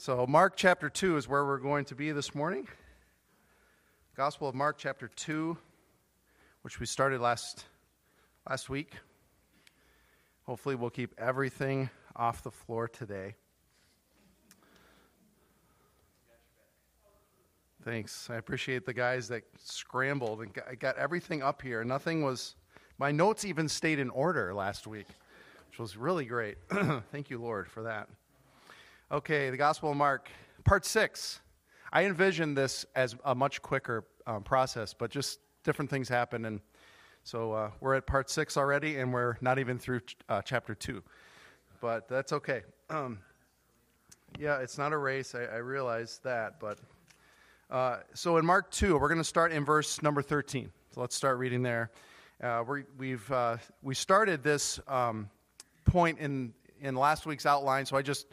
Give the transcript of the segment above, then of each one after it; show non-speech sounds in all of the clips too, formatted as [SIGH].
So, Mark chapter 2 is where we're going to be this morning. Gospel of Mark chapter 2, which we started last, last week. Hopefully, we'll keep everything off the floor today. Thanks. I appreciate the guys that scrambled and got, got everything up here. Nothing was, my notes even stayed in order last week, which was really great. [CLEARS THROAT] Thank you, Lord, for that. Okay, the Gospel of Mark, part six. I envisioned this as a much quicker um, process, but just different things happen. And so uh, we're at part six already, and we're not even through uh, chapter two. But that's okay. [CLEARS THROAT] Um, yeah, it's not a race. I, I realize that. But uh, so in Mark 2, we're going to start in verse number 13. So let's start reading there. Uh, we have uh, we started this um, point in, in last week's outline, so I just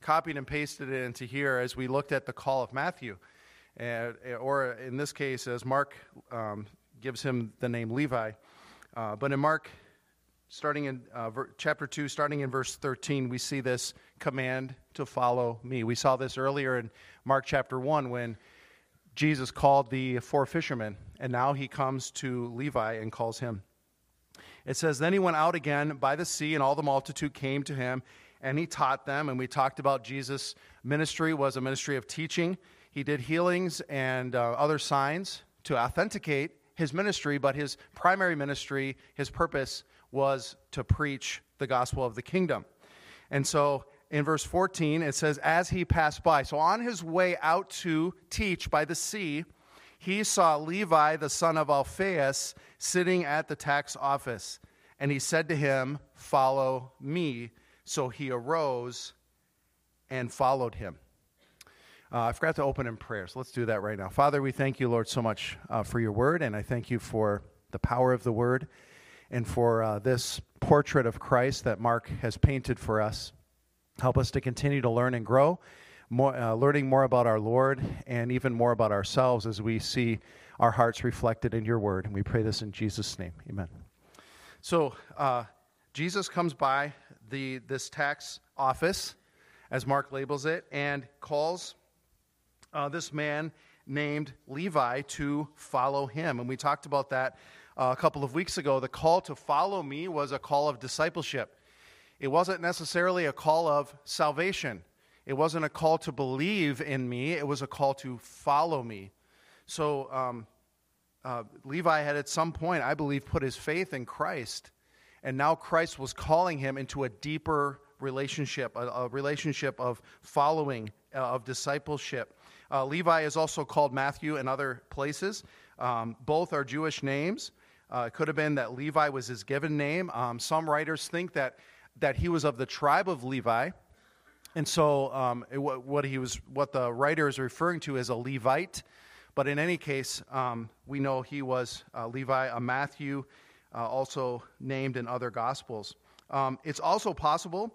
copied and pasted it into here as we looked at the call of Matthew. Uh, or in this case, as Mark um, gives him the name Levi. Uh, but in Mark, starting in uh, ver- chapter 2, starting in verse 13, we see this command to follow me. We saw this earlier in Mark chapter 1 when Jesus called the four fishermen, and now he comes to Levi and calls him. It says, Then he went out again by the sea, and all the multitude came to him and he taught them. And we talked about Jesus' ministry was a ministry of teaching. He did healings and uh, other signs to authenticate his ministry, but his primary ministry, his purpose, was to preach the gospel of the kingdom. And so in verse 14, it says, As he passed by, so on his way out to teach by the sea, he saw Levi, the son of Alphaeus, sitting at the tax office. And he said to him, Follow me. So he arose and followed him. Uh, I forgot to open in prayer, so let's do that right now. Father, we thank you, Lord, so much uh, for your word, and I thank you for the power of the word and for uh, this portrait of Christ that Mark has painted for us. Help us to continue to learn and grow, more, uh, learning more about our Lord and even more about ourselves as we see our hearts reflected in your word. And we pray this in Jesus' name. Amen. So, uh, Jesus comes by the, this tax office, as Mark labels it, and calls uh, this man named Levi to follow him. And we talked about that uh, a couple of weeks ago. The call to follow me was a call of discipleship, it wasn't necessarily a call of salvation. It wasn't a call to believe in me, it was a call to follow me. So, um, uh, Levi had at some point, I believe, put his faith in Christ and now Christ was calling him into a deeper relationship, a, a relationship of following, uh, of discipleship. Uh, Levi is also called Matthew in other places. Um, both are Jewish names. Uh, it could have been that Levi was his given name. Um, some writers think that, that he was of the tribe of Levi. And so, um, it, what, he was, what the writer is referring to is a Levite. But in any case, um, we know he was uh, Levi, a Matthew, uh, also named in other gospels. Um, it's also possible,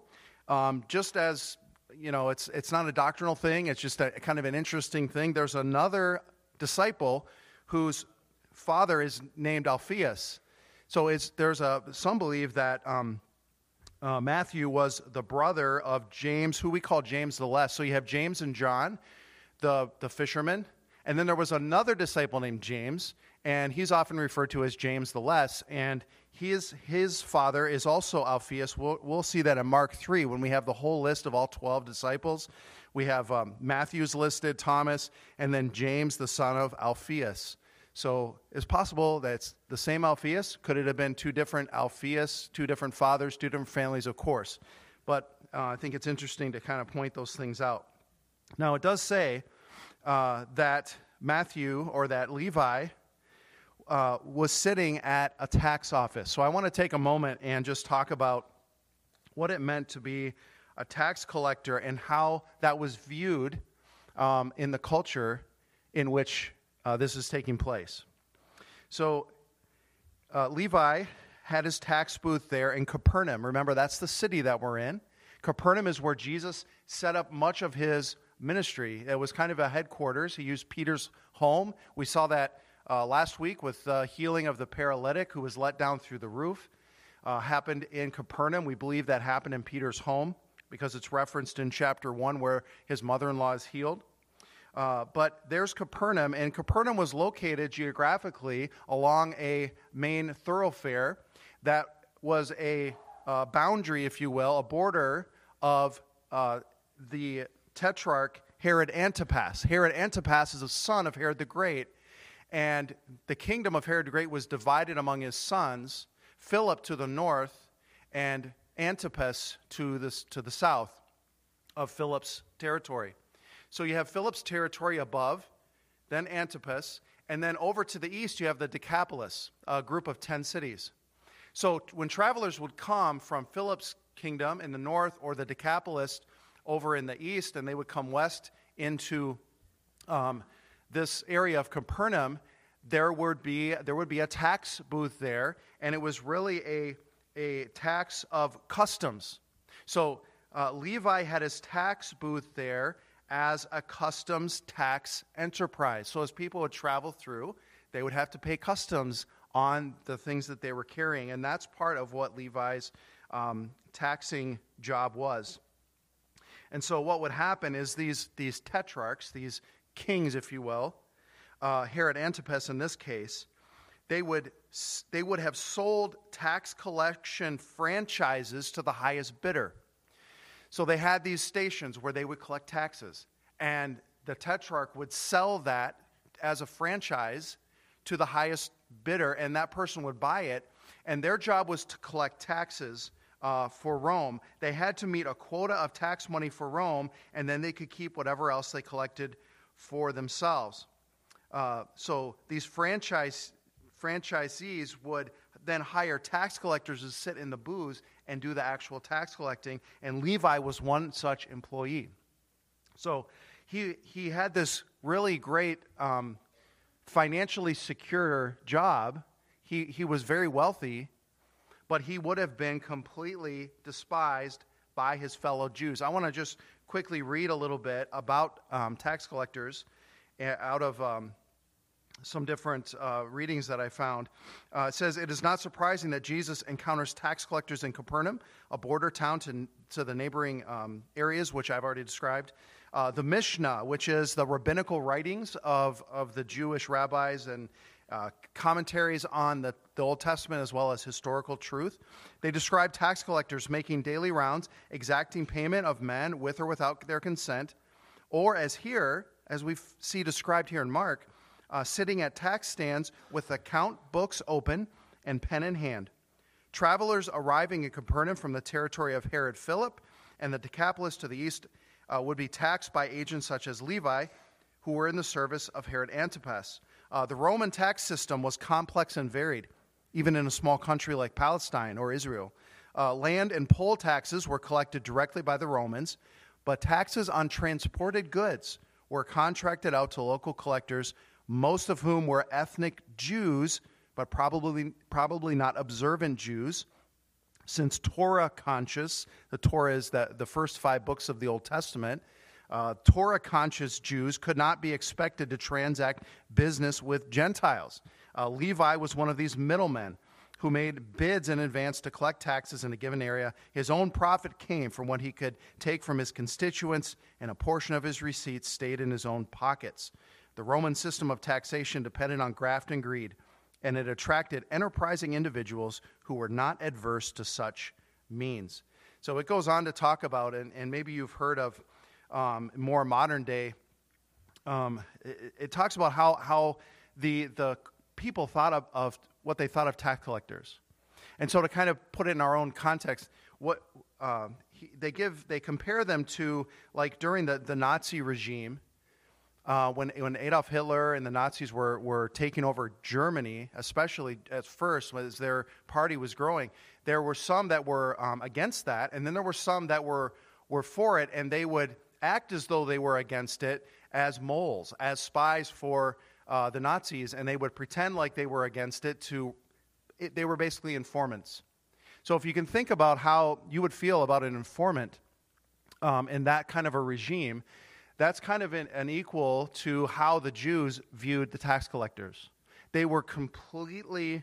um, just as you know, it's it's not a doctrinal thing. It's just a kind of an interesting thing. There's another disciple whose father is named Alphaeus. So it's there's a some believe that. Um, uh, Matthew was the brother of James, who we call James the Less. So you have James and John, the, the fishermen. And then there was another disciple named James and he's often referred to as James the Less. And his, his father is also Alphaeus. We'll, we'll see that in Mark 3 when we have the whole list of all 12 disciples. We have um, Matthew's listed, Thomas, and then James, the son of Alphaeus. So it's possible that it's the same Alphaeus. Could it have been two different Alphaeus, two different fathers, two different families? Of course. But uh, I think it's interesting to kind of point those things out. Now, it does say uh, that Matthew or that Levi uh, was sitting at a tax office. So I want to take a moment and just talk about what it meant to be a tax collector and how that was viewed um, in the culture in which uh, this is taking place. So uh, Levi had his tax booth there in Capernaum. Remember, that's the city that we're in. Capernaum is where Jesus set up much of his ministry. It was kind of a headquarters. He used Peter's home. We saw that uh, last week with the healing of the paralytic who was let down through the roof. Uh, happened in Capernaum. We believe that happened in Peter's home. because it's referenced in chapter 1 where his mother in law is healed. Uh, but there's Capernaum, and Capernaum was located geographically along a main thoroughfare that was a uh, boundary, if you will, a border of uh, the tetrarch Herod Antipas. Herod Antipas is a son of Herod the Great, and the kingdom of Herod the Great was divided among his sons Philip to the north, and Antipas to, this, to the south of Philip's territory. So you have Philip's territory above, then Antipas, and then over to the east you have the Decapolis, a group of 10 cities. So when travelers would come from Philip's kingdom in the north or the Decapolis over in the east, and they would come west into um, this area of Capernaum, there would be there would be a tax booth there, and it was really a a tax of customs. So uh, Levi had his tax booth there, as a customs tax enterprise. So, as people would travel through, they would have to pay customs on the things that they were carrying. And that's part of what Levi's um, taxing job was. And so, what would happen is these, these tetrarchs, these kings, if you will, uh, Herod Antipas in this case, they would, they would have sold tax collection franchises to the highest bidder. So they had these stations where they would collect taxes, and the tetrarch would sell that as a franchise to the highest bidder, and that person would buy it. And their job was to collect taxes uh, for Rome. They had to meet a quota of tax money for Rome, and then they could keep whatever else they collected for themselves. Uh, so these franchise franchisees would then hire tax collectors to sit in the booths and do the actual tax collecting. And Levi was one such employee. So he, he had this really great um, financially secure job. He, he was very wealthy, but he would have been completely despised by his fellow Jews. I want to just quickly read a little bit about um, tax collectors eh, out of um, some different uh, readings that I found. Uh, it says, It is not surprising that Jesus encounters tax collectors in Capernaum, a border town to, to the neighboring um, areas, which I've already described. Uh, the Mishnah, which is the rabbinical writings of, of the Jewish rabbis and uh, commentaries on the, the Old Testament as well as historical truth. They describe tax collectors making daily rounds, exacting payment of men with or without their consent, or as here, as we see described here in Mark, uh, sitting at tax stands with account books open and pen in hand. Travelers arriving in Capernaum from the territory of Herod Philip and the Decapolis to the east uh, would be taxed by agents such as Levi, who were in the service of Herod Antipas. Uh, the Roman tax system was complex and varied, even in a small country like Palestine or Israel. Uh, land and poll taxes were collected directly by the Romans, but taxes on transported goods were contracted out to local collectors most of whom were ethnic Jews, but probably, probably not observant Jews. Since Torah conscious, the Torah is the, the first five books of the Old Testament, uh, Torah conscious Jews could not be expected to transact business with Gentiles. Uh, Levi was one of these middlemen who made bids in advance to collect taxes in a given area. His own profit came from what he could take from his constituents, and a portion of his receipts stayed in his own pockets. The Roman system of taxation depended on graft and greed, and it attracted enterprising individuals who were not adverse to such means. So it goes on to talk about, and, and maybe you've heard of um, more modern day, um, it, it, talks about how, how the, the people thought of, of what they thought of tax collectors. And so to kind of put it in our own context, what uh, he, they give, they compare them to like during the, the Nazi regime uh, when, when Adolf Hitler and the Nazis were, were taking over Germany, especially at first, as their party was growing, there were some that were um, against that, and then there were some that were, were for it, and they would act as though they were against it as moles, as spies for uh, the Nazis, and they would pretend like they were against it to, it, they were basically informants. So if you can think about how you would feel about an informant um, in that kind of a regime, that's kind of an, an equal to how the Jews viewed the tax collectors. They were completely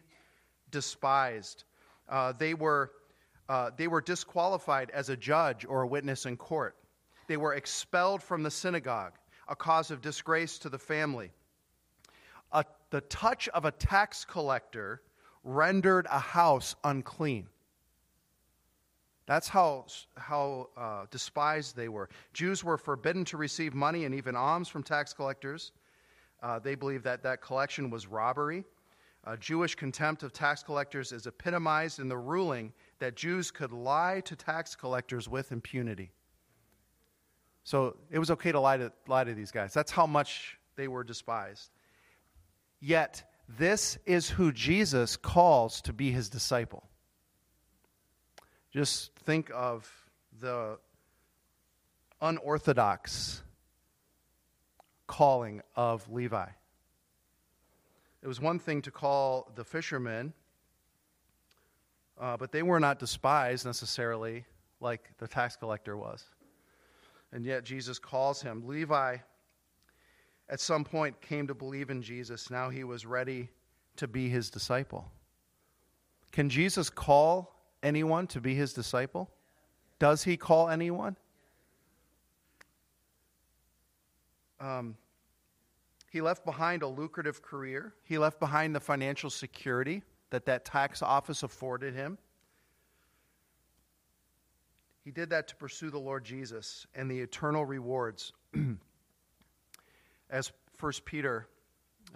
despised. Uh, they were uh, they were disqualified as a judge or a witness in court. They were expelled from the synagogue, a cause of disgrace to the family. A, the touch of a tax collector rendered a house unclean. That's how, how uh, despised they were. Jews were forbidden to receive money and even alms from tax collectors. Uh, they believed that that collection was robbery. Uh, Jewish contempt of tax collectors is epitomized in the ruling that Jews could lie to tax collectors with impunity. So it was okay to lie to, lie to these guys. That's how much they were despised. Yet, this is who Jesus calls to be his disciple. Just think of the unorthodox calling of Levi. It was one thing to call the fishermen, uh, but they were not despised necessarily like the tax collector was. And yet Jesus calls him. Levi, at some point, came to believe in Jesus. Now he was ready to be his disciple. Can Jesus call anyone to be his disciple? Does he call anyone? Um, he left behind a lucrative career. He left behind the financial security that that tax office afforded him. He did that to pursue the Lord Jesus and the eternal rewards. [CLEARS THROAT] As 1 Peter,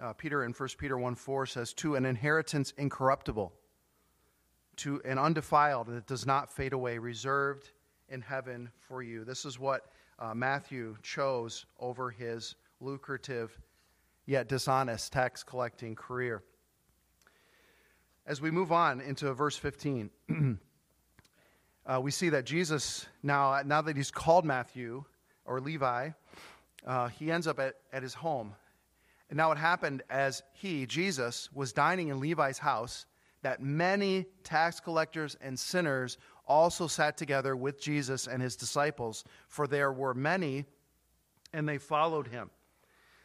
uh, Peter in 1 Peter 1 4 says, to an inheritance incorruptible to an undefiled that does not fade away, reserved in heaven for you. This is what uh, Matthew chose over his lucrative yet dishonest tax collecting career. As we move on into verse 15, [CLEARS THROAT] uh, we see that Jesus, now, now that he's called Matthew or Levi, uh, he ends up at, at his home. And now it happened as he, Jesus, was dining in Levi's house that many tax collectors and sinners also sat together with Jesus and his disciples, for there were many, and they followed him.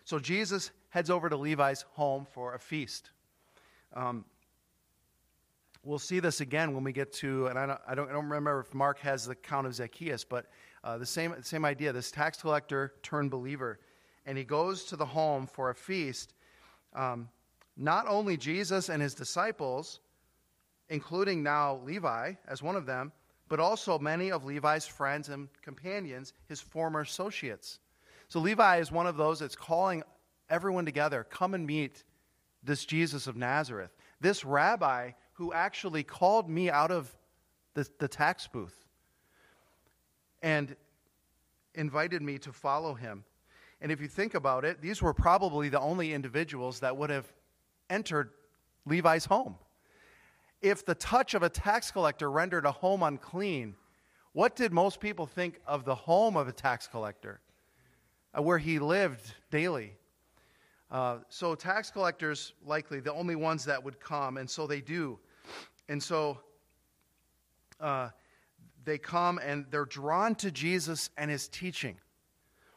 So Jesus heads over to Levi's home for a feast. Um, we'll see this again when we get to, and I don't, I don't, I don't remember if Mark has the count of Zacchaeus, but uh, the same, same idea. This tax collector turned believer, and he goes to the home for a feast. Um, not only Jesus and his disciples, including now Levi as one of them, but also many of Levi's friends and companions, his former associates. So Levi is one of those that's calling everyone together come and meet this Jesus of Nazareth, this rabbi who actually called me out of the, the tax booth and invited me to follow him. And if you think about it, these were probably the only individuals that would have entered Levi's home if the touch of a tax collector rendered a home unclean, what did most people think of the home of a tax collector, uh, where he lived daily? Uh, so, tax collectors, likely the only ones that would come, and so they do. And so uh, they come and they're drawn to Jesus and his teaching.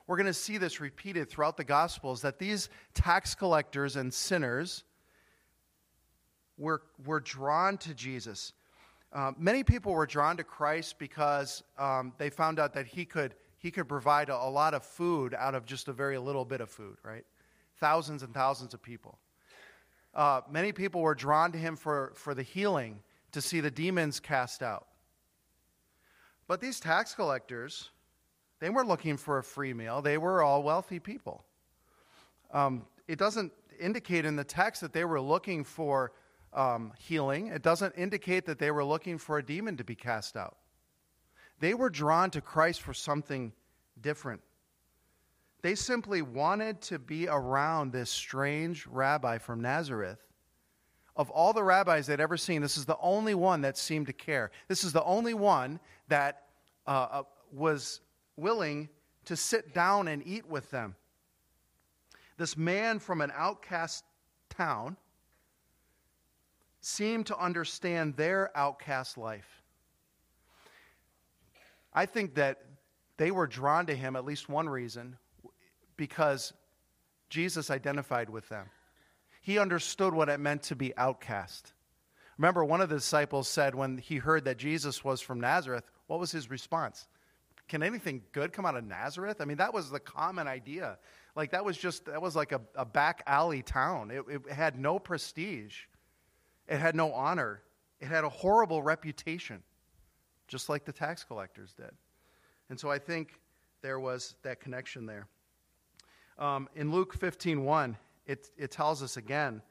We're going to see this repeated throughout the Gospels that these tax collectors and sinners were, were drawn to Jesus. Uh, many people were drawn to Christ because um, they found out that he could, he could provide a, a, lot of food out of just a very little bit of food, right? Thousands and thousands of people. Uh, many people were drawn to him for, for the healing, to see the demons cast out. But these tax collectors, they weren't looking for a free meal, they were all wealthy people. Um, it doesn't indicate in the text that they were looking for um, healing, it doesn't indicate that they were looking for a demon to be cast out. They were drawn to Christ for something different. They simply wanted to be around this strange rabbi from Nazareth. Of all the rabbis they'd ever seen, this is the only one that seemed to care. This is the only one that uh, uh was willing to sit down and eat with them. This man from an outcast town seemed to understand their outcast life. I think that they were drawn to him, at least one reason, because Jesus identified with them. He understood what it meant to be outcast. Remember, one of the disciples said when he heard that Jesus was from Nazareth, what was his response? Can anything good come out of Nazareth? I mean, that was the common idea. Like, that was just, that was like a, a back alley town. It, it had no prestige, it had no honor, it had a horrible reputation, just like the tax collectors did. And so I think there was that connection there. Um, in Luke 15 1, it, it tells us again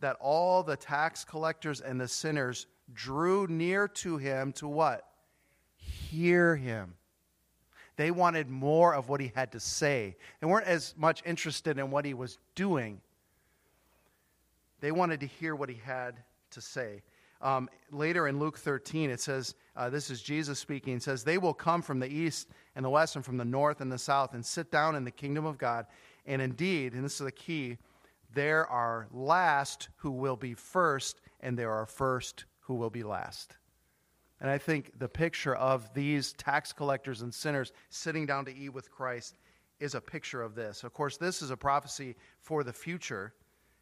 that all the tax collectors and the sinners drew near to him to what? Hear him. They wanted more of what he had to say. They weren't as much interested in what he was doing. They wanted to hear what he had to say. Um, later in Luke 13, it says, uh, this is Jesus speaking, says, They will come from the east and the west and from the north and the south and sit down in the kingdom of God. And indeed, and this is the key, there are last who will be first, and there are first who will be last. And I think the picture of these tax collectors and sinners sitting down to eat with Christ is a picture of this. Of course, this is a prophecy for the future,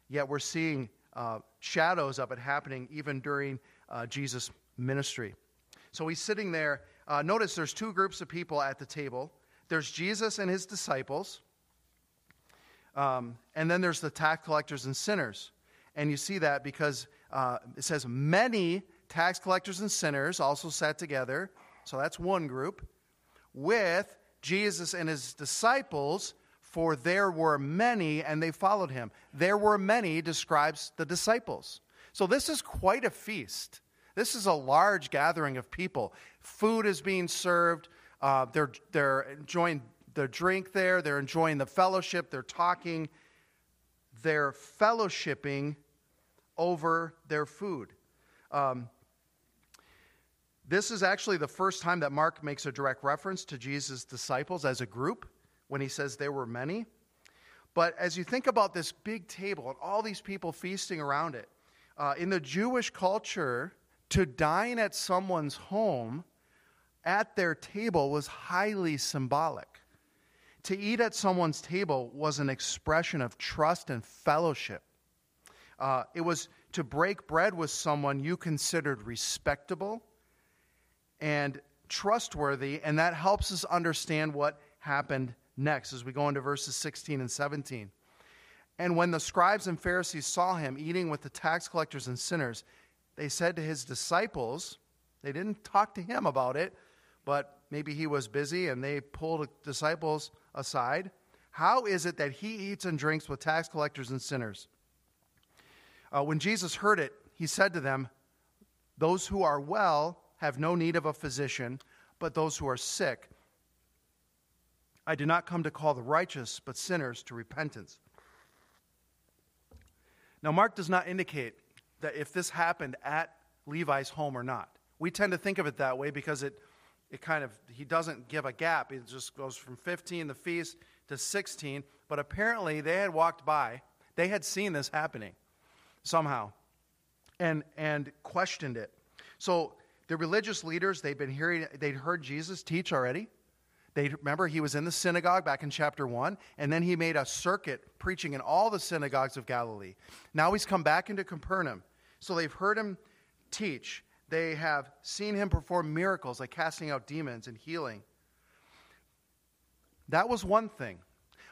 yet we're seeing uh, shadows of it happening even during uh, Jesus' ministry. So he's sitting there. Uh, notice there's two groups of people at the table there's Jesus and his disciples, um, and then there's the tax collectors and sinners. And you see that because uh, it says many tax collectors and sinners also sat together. So that's one group. With Jesus and his disciples, for there were many, and they followed him. There were many describes the disciples. So this is quite a feast. This is a large gathering of people. Food is being served. Uh, they're, they're enjoying the drink there. They're enjoying the fellowship. They're talking. They're fellowshipping over their food. Um, this is actually the first time that Mark makes a direct reference to Jesus' disciples as a group when he says there were many. But as you think about this big table and all these people feasting around it, uh, in the Jewish culture, to dine at someone's home at their table was highly symbolic. To eat at someone's table was an expression of trust and fellowship. Uh, it was to break bread with someone you considered respectable and trustworthy, and that helps us understand what happened next as we go into verses 16 and 17. And when the scribes and Pharisees saw him eating with the tax collectors and sinners, they said to his disciples, they didn't talk to him about it, but maybe he was busy and they pulled disciples aside. How is it that he eats and drinks with tax collectors and sinners? Uh, when Jesus heard it, he said to them, Those who are well have no need of a physician, but those who are sick. I did not come to call the righteous, but sinners to repentance. Now, Mark does not indicate that if this happened at Levi's home or not. We tend to think of it that way because it, it kind of, he doesn't give a gap. It just goes from 15, the feast, to 16. But apparently, they had walked by, they had seen this happening somehow and, and questioned it. So the religious leaders, they'd been hearing, they'd heard Jesus teach already. They remember he was in the synagogue back in chapter 1, and then he made a circuit preaching in all the synagogues of Galilee. Now he's come back into Capernaum. So they've heard him teach. They have seen him perform miracles like casting out demons and healing. That was one thing.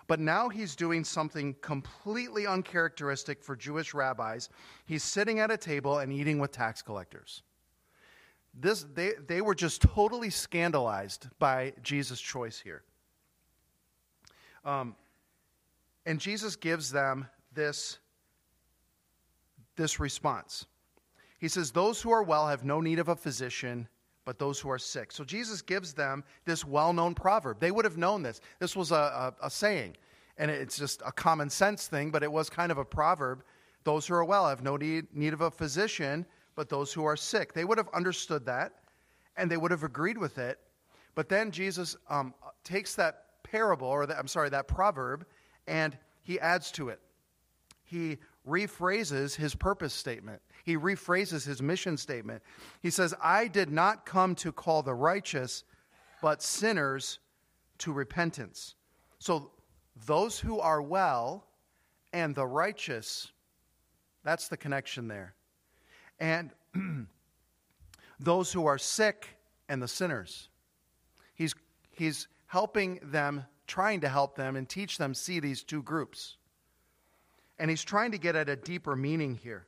But now he's doing something completely uncharacteristic for Jewish rabbis. He's sitting at a table and eating with tax collectors. This, they, they were just totally scandalized by Jesus' choice here. Um, and Jesus gives them this, this response. He says, Those who are well have no need of a physician, but those who are sick. So Jesus gives them this well known proverb. They would have known this. This was a, a, a saying, and it's just a common sense thing, but it was kind of a proverb. Those who are well have no need, need of a physician, but those who are sick. They would have understood that and they would have agreed with it. But then Jesus um, takes that parable, or the, I'm sorry, that proverb, and he adds to it. He rephrases his purpose statement. He rephrases his mission statement. He says, I did not come to call the righteous, but sinners to repentance. So those who are well and the righteous, that's the connection there. And [CLEARS THROAT] those who are sick and the sinners. He's, he's helping them, trying to help them, and teach them see these two groups. And he's trying to get at a deeper meaning here.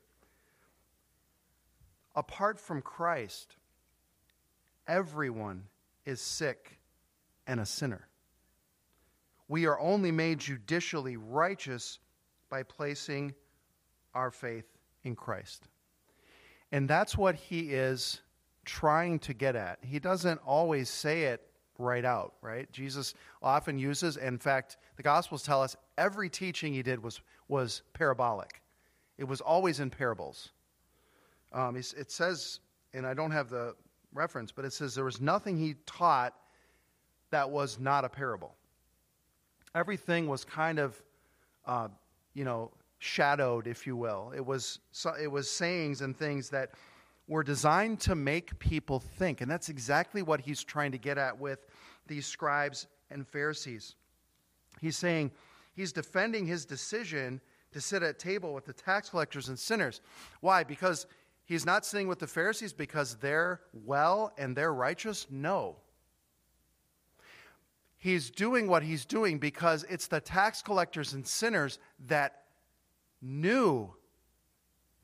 Apart from Christ, everyone is sick and a sinner. We are only made judicially righteous by placing our faith in Christ. And that's what he is trying to get at. He doesn't always say it right out, right? Jesus often uses, in fact, the Gospels tell us every teaching he did was, was parabolic, it was always in parables. Um, it says, and I don't have the reference, but it says there was nothing he taught that was not a parable. Everything was kind of, uh, you know, shadowed, if you will. It was, it was sayings and things that were designed to make people think. And that's exactly what he's trying to get at with these scribes and Pharisees. He's saying he's defending his decision to sit at table with the tax collectors and sinners. Why? Because he's not sitting with the Pharisees because they're well and they're righteous? No. He's doing what he's doing because it's the tax collectors and sinners that knew,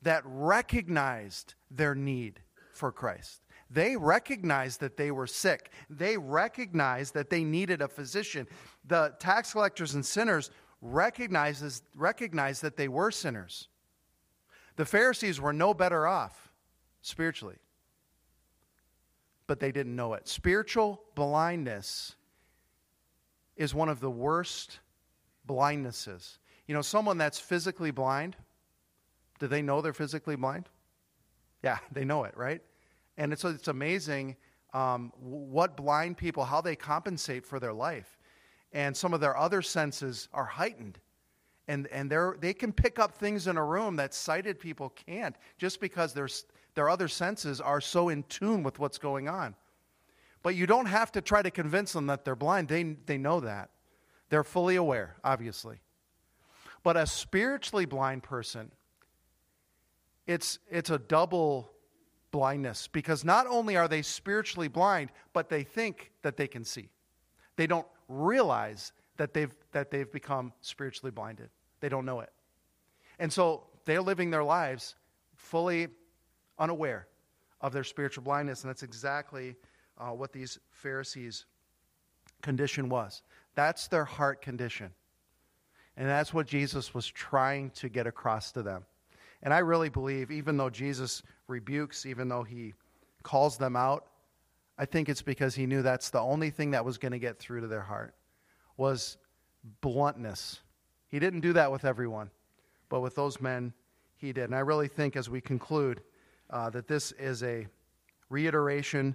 that recognized their need for Christ. They recognized that they were sick. They recognized that they needed a physician. The tax collectors and sinners recognizes, recognized that they were sinners. The Pharisees were no better off spiritually, but they didn't know it. Spiritual blindness is one of the worst blindnesses. You know, someone that's physically blind, do they know they're physically blind? Yeah, [LAUGHS] they know it, right? And it's, it's amazing um, what blind people, how they compensate for their life. And some of their other senses are heightened. And, and they're, they can pick up things in a room that sighted people can't just because their, their other senses are so in tune with what's going on. But you don't have to try to convince them that they're blind. They, they know that. They're fully aware, obviously. But a spiritually blind person, it's, it's a double blindness because not only are they spiritually blind, but they think that they can see. They don't realize that they've, that they've become spiritually blinded, they don't know it. And so they're living their lives fully unaware of their spiritual blindness, and that's exactly uh, what these Pharisees' condition was. That's their heart condition. And that's what Jesus was trying to get across to them. And I really believe, even though Jesus rebukes, even though he calls them out, I think it's because he knew that's the only thing that was going to get through to their heart was bluntness. He didn't do that with everyone, but with those men, he did. And I really think as we conclude uh, that this is a reiteration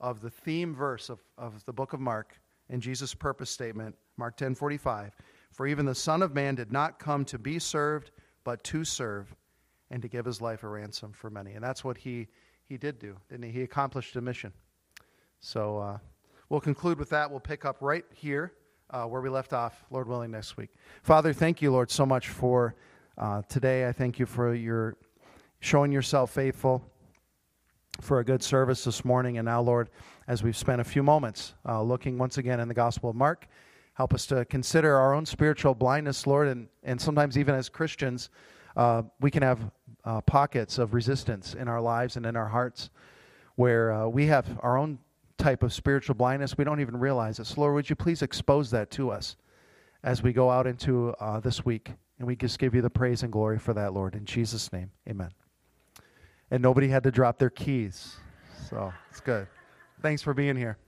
of the theme verse of, of the book of Mark and Jesus' purpose statement, Mark 10 45. For even the Son of Man did not come to be served, but to serve, and to give his life a ransom for many. And that's what he, he did do, didn't he? He accomplished a mission. So uh, we'll conclude with that. We'll pick up right here uh, where we left off, Lord willing, next week. Father, thank you, Lord, so much for uh, today. I thank you for your showing yourself faithful for a good service this morning. And now, Lord, as we've spent a few moments uh, looking once again in the Gospel of Mark, Help us to consider our own spiritual blindness, Lord, and, and sometimes even as Christians, uh, we can have uh, pockets of resistance in our lives and in our hearts where uh, we have our own type of spiritual blindness. We don't even realize it. So, Lord, would you please expose that to us as we go out into uh, this week? And we just give you the praise and glory for that, Lord. In Jesus' name, amen. And nobody had to drop their keys. So it's good. Thanks for being here.